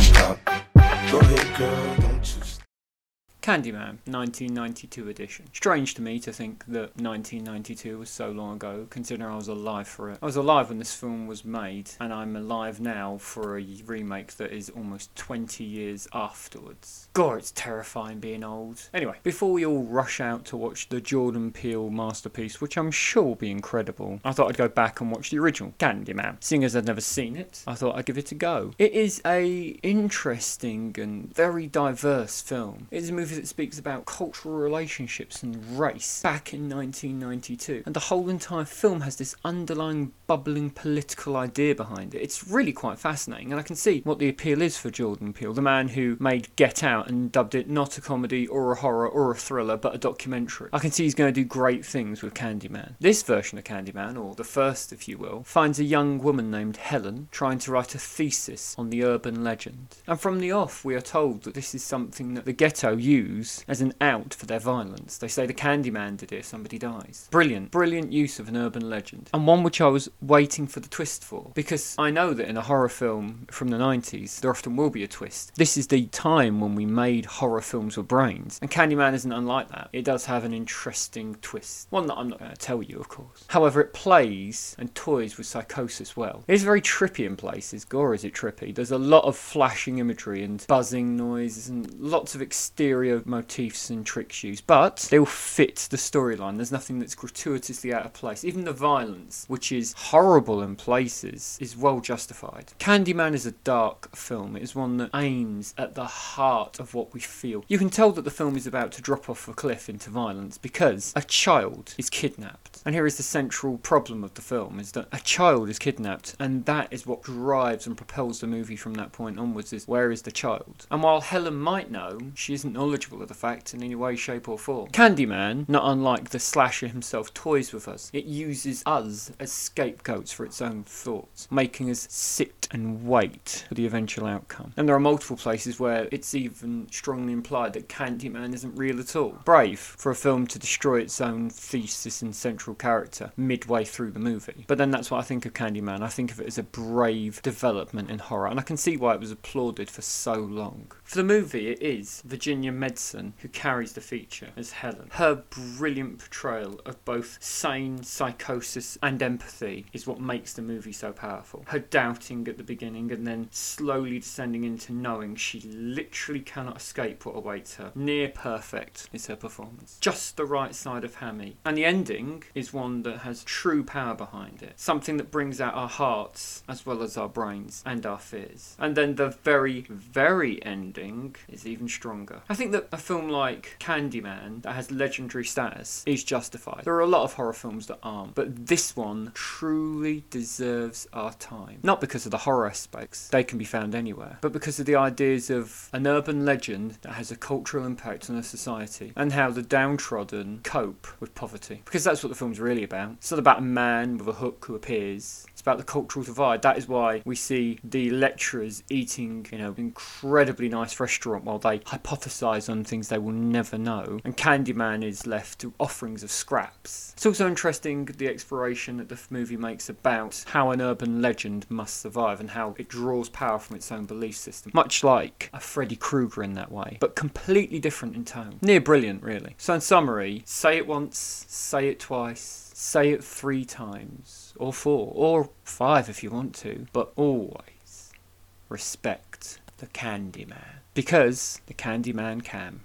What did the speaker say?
the. Go ahead, girl, stop. Candyman, 1992 edition. Strange to me to think that 1992 was so long ago, considering I was alive for it. I was alive when this film was made, and I'm alive now for a remake that is almost 20 years afterwards. God, it's terrifying being old. Anyway, before we all rush out to watch the Jordan Peele masterpiece, which I'm sure will be incredible, I thought I'd go back and watch the original Candyman. Seeing as I'd never seen it, I thought I'd give it a go. It is a interesting and very diverse film. It is a movie that speaks about cultural relationships and race back in 1992, and the whole entire film has this underlying bubbling political idea behind it. It's really quite fascinating, and I can see what the appeal is for Jordan Peele, the man who made Get Out and dubbed it not a comedy or a horror or a thriller, but a documentary. I can see he's going to do great things with Candyman. This version of Candyman, or the first if you will, finds a young woman named Helen trying to write a thesis on the urban legend. And from the off, we are told that this is something that the ghetto use as an out for their violence. They say the Candyman did it somebody dies. Brilliant, brilliant use of an urban legend. And one which I was waiting for the twist for. Because I know that in a horror film from the 90s, there often will be a twist. This is the time when we made horror films with brains. And Candyman isn't unlike that. It does have an interesting twist. One that I'm not going to tell you, of course. However, it plays and toys with psychosis well. It is very trippy in places. Gore is it trippy. There's a lot of flashing imagery and buzzing noises and lots of exterior motifs and tricks used, but they all fit the storyline. There's nothing that's gratuitously out of place. Even the violence, which is horrible in places, is well justified. Candyman is a dark film. It is one that aims at the heart of what we feel. You can tell that the film is about to drop off a cliff into violence because a child is kidnapped. And here is the central problem of the film is that a child is kidnapped and that is what drives and propels the movie from that point onwards is where is the child? And while Helen might know, she isn't knowledgeable of the fact in any way, shape or form. Candyman, not unlike the slasher himself, toys with us. It uses us as scapegoats for its own thoughts, making us sit and wait for the eventual outcome. And there are multiple places where it's even strongly implied that Candyman isn't real at all. Brave for a film to destroy its own thesis and central character midway through the movie. But then that's what I think of Candyman. I think of it as a brave development in horror, and I can see why it was applauded for so long. For the movie, it is Virginia Madsen who carries the feature as Helen. Her brilliant portrayal of both sane psychosis and empathy is what makes the movie so powerful. Her doubting at the beginning and then slowly descending into knowing she literally cannot escape what awaits her. Near perfect is her performance. Just the right side of hammy. And the ending is one that has true power behind it. Something that brings out our hearts as well as our brains and our fears. And then the very, very ending is even stronger. I think that a film like Candyman that has legendary status is justified. There are a lot of horror films that aren't, but this one truly deserves our time. Not because of the horror aspects, they can be found anywhere, but because of the ideas of an urban legend that has a cultural impact on a society and how the downtrodden cope with poverty. Because that's what the film's really about. It's not about a man with a hook who appears. It's about the cultural divide. That is why we see the lecturers eating, you know, incredibly nice restaurant while they hypothesize on things they will never know. And Candyman is left to offerings of scraps. It's also interesting the exploration that the movie makes about how an urban legend must survive and how it draws power from its own belief system. Much like a Freddy Krueger in that way, but completely different in tone. Near brilliant, really. So, in summary, say it once, say it twice, say it three times, or four, or five if you want to, but always respect the Candyman. Because the Candyman can.